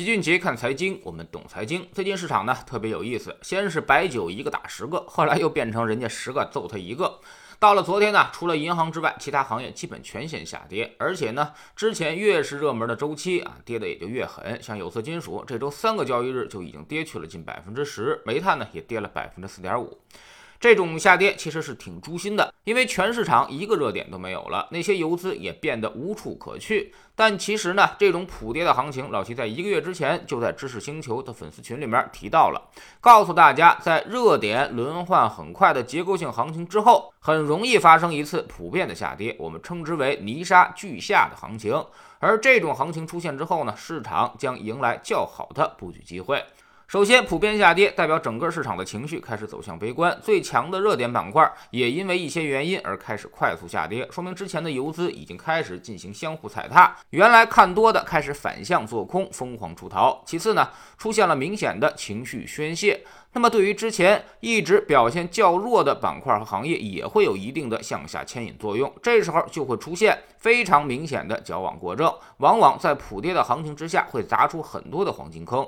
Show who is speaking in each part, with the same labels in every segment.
Speaker 1: 齐俊杰看财经，我们懂财经。最近市场呢特别有意思，先是白酒一个打十个，后来又变成人家十个揍他一个。到了昨天呢，除了银行之外，其他行业基本全线下跌。而且呢，之前越是热门的周期啊，跌的也就越狠。像有色金属，这周三个交易日就已经跌去了近百分之十，煤炭呢也跌了百分之四点五。这种下跌其实是挺诛心的，因为全市场一个热点都没有了，那些游资也变得无处可去。但其实呢，这种普跌的行情，老齐在一个月之前就在知识星球的粉丝群里面提到了，告诉大家，在热点轮换很快的结构性行情之后，很容易发生一次普遍的下跌，我们称之为泥沙俱下的行情。而这种行情出现之后呢，市场将迎来较好的布局机会。首先，普遍下跌代表整个市场的情绪开始走向悲观，最强的热点板块也因为一些原因而开始快速下跌，说明之前的游资已经开始进行相互踩踏，原来看多的开始反向做空，疯狂出逃。其次呢，出现了明显的情绪宣泄，那么对于之前一直表现较弱的板块和行业，也会有一定的向下牵引作用，这时候就会出现非常明显的矫枉过正，往往在普跌的行情之下，会砸出很多的黄金坑。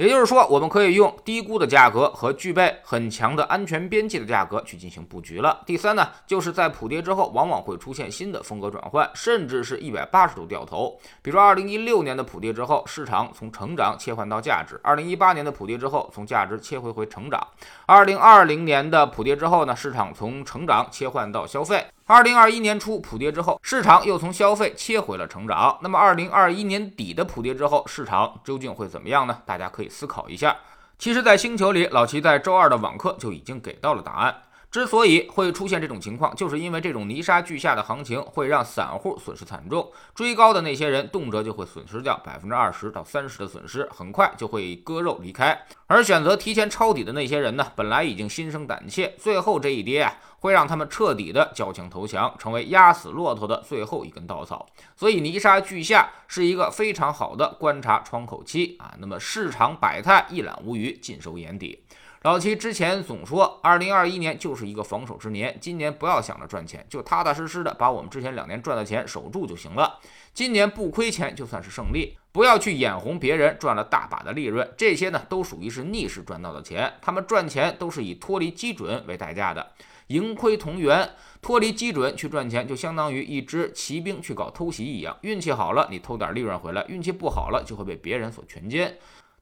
Speaker 1: 也就是说，我们可以用低估的价格和具备很强的安全边际的价格去进行布局了。第三呢，就是在普跌之后，往往会出现新的风格转换，甚至是一百八十度掉头。比如二零一六年的普跌之后，市场从成长切换到价值；二零一八年的普跌之后，从价值切回回成长；二零二零年的普跌之后呢，市场从成长切换到消费。二零二一年初普跌之后，市场又从消费切回了成长。那么二零二一年底的普跌之后，市场究竟会怎么样呢？大家可以思考一下。其实，在星球里，老齐在周二的网课就已经给到了答案。之所以会出现这种情况，就是因为这种泥沙俱下的行情会让散户损失惨重，追高的那些人动辄就会损失掉百分之二十到三十的损失，很快就会割肉离开。而选择提前抄底的那些人呢，本来已经心生胆怯，最后这一跌啊，会让他们彻底的交枪投降，成为压死骆驼的最后一根稻草。所以泥沙俱下是一个非常好的观察窗口期啊，那么市场百态一览无余，尽收眼底。老齐之前总说，二零二一年就是一个防守之年，今年不要想着赚钱，就踏踏实实的把我们之前两年赚的钱守住就行了。今年不亏钱就算是胜利，不要去眼红别人赚了大把的利润，这些呢都属于是逆势赚到的钱，他们赚钱都是以脱离基准为代价的，盈亏同源，脱离基准去赚钱，就相当于一支骑兵去搞偷袭一样，运气好了你偷点利润回来，运气不好了就会被别人所全歼。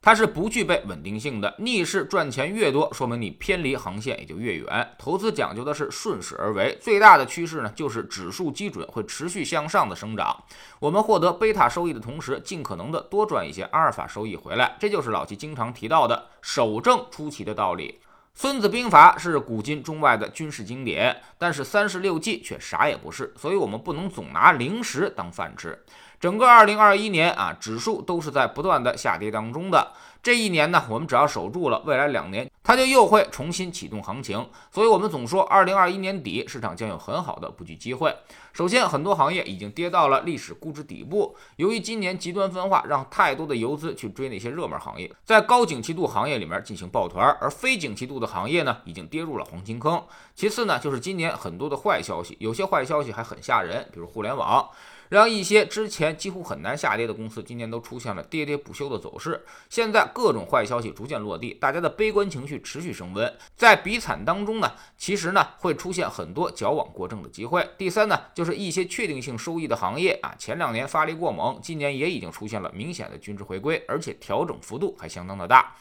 Speaker 1: 它是不具备稳定性的，逆势赚钱越多，说明你偏离航线也就越远。投资讲究的是顺势而为，最大的趋势呢就是指数基准会持续向上的生长。我们获得贝塔收益的同时，尽可能的多赚一些阿尔法收益回来，这就是老七经常提到的守正出奇的道理。孙子兵法是古今中外的军事经典，但是三十六计却啥也不是，所以我们不能总拿零食当饭吃。整个二零二一年啊，指数都是在不断的下跌当中的。这一年呢，我们只要守住了，未来两年它就又会重新启动行情。所以，我们总说二零二一年底市场将有很好的布局机会。首先，很多行业已经跌到了历史估值底部。由于今年极端分化，让太多的游资去追那些热门行业，在高景气度行业里面进行抱团，而非景气度的行业呢，已经跌入了黄金坑。其次呢，就是今年很多的坏消息，有些坏消息还很吓人，比如互联网。让一些之前几乎很难下跌的公司，今年都出现了跌跌不休的走势。现在各种坏消息逐渐落地，大家的悲观情绪持续升温，在比惨当中呢，其实呢会出现很多矫枉过正的机会。第三呢，就是一些确定性收益的行业啊，前两年发力过猛，今年也已经出现了明显的均值回归，而且调整幅度还相当的大。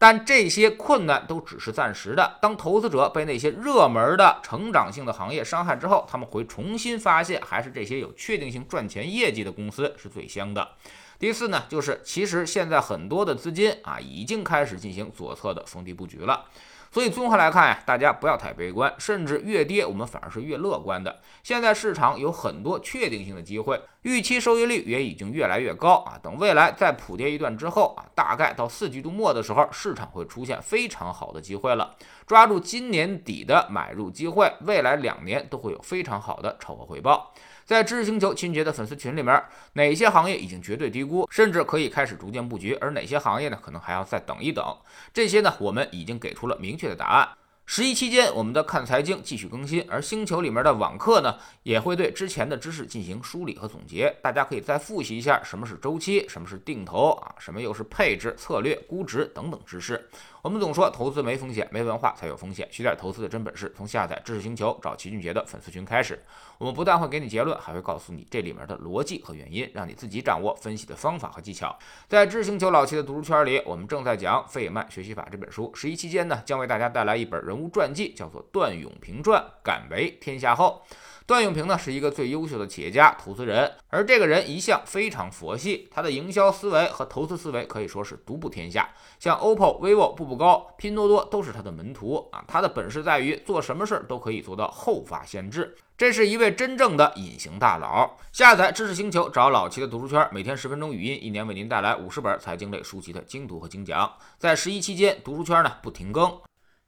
Speaker 1: 但这些困难都只是暂时的。当投资者被那些热门的成长性的行业伤害之后，他们会重新发现，还是这些有确定性赚钱业绩的公司是最香的。第四呢，就是其实现在很多的资金啊，已经开始进行左侧的逢低布局了。所以综合来看呀，大家不要太悲观，甚至越跌我们反而是越乐观的。现在市场有很多确定性的机会，预期收益率也已经越来越高啊。等未来再普跌一段之后啊，大概到四季度末的时候，市场会出现非常好的机会了。抓住今年底的买入机会，未来两年都会有非常好的超额回报。在知识星球秦杰的粉丝群里面，哪些行业已经绝对低估，甚至可以开始逐渐布局，而哪些行业呢，可能还要再等一等？这些呢，我们已经给出了明确的答案。十一期间，我们的看财经继续更新，而星球里面的网课呢，也会对之前的知识进行梳理和总结。大家可以再复习一下什么是周期，什么是定投啊，什么又是配置、策略、估值等等知识。我们总说投资没风险，没文化才有风险。学点投资的真本事，从下载知识星球找齐俊杰的粉丝群开始。我们不但会给你结论，还会告诉你这里面的逻辑和原因，让你自己掌握分析的方法和技巧。在知识星球老齐的读书圈里，我们正在讲《费曼学习法》这本书。十一期间呢，将为大家带来一本人物传记，叫做《段永平传》，敢为天下后。段永平呢是一个最优秀的企业家、投资人，而这个人一向非常佛系，他的营销思维和投资思维可以说是独步天下。像 OPPO、vivo、步不高、拼多多都是他的门徒啊。他的本事在于做什么事儿都可以做到后发先至，这是一位真正的隐形大佬。下载知识星球，找老齐的读书圈，每天十分钟语音，一年为您带来五十本财经类书籍的精读和精讲。在十一期间，读书圈呢不停更。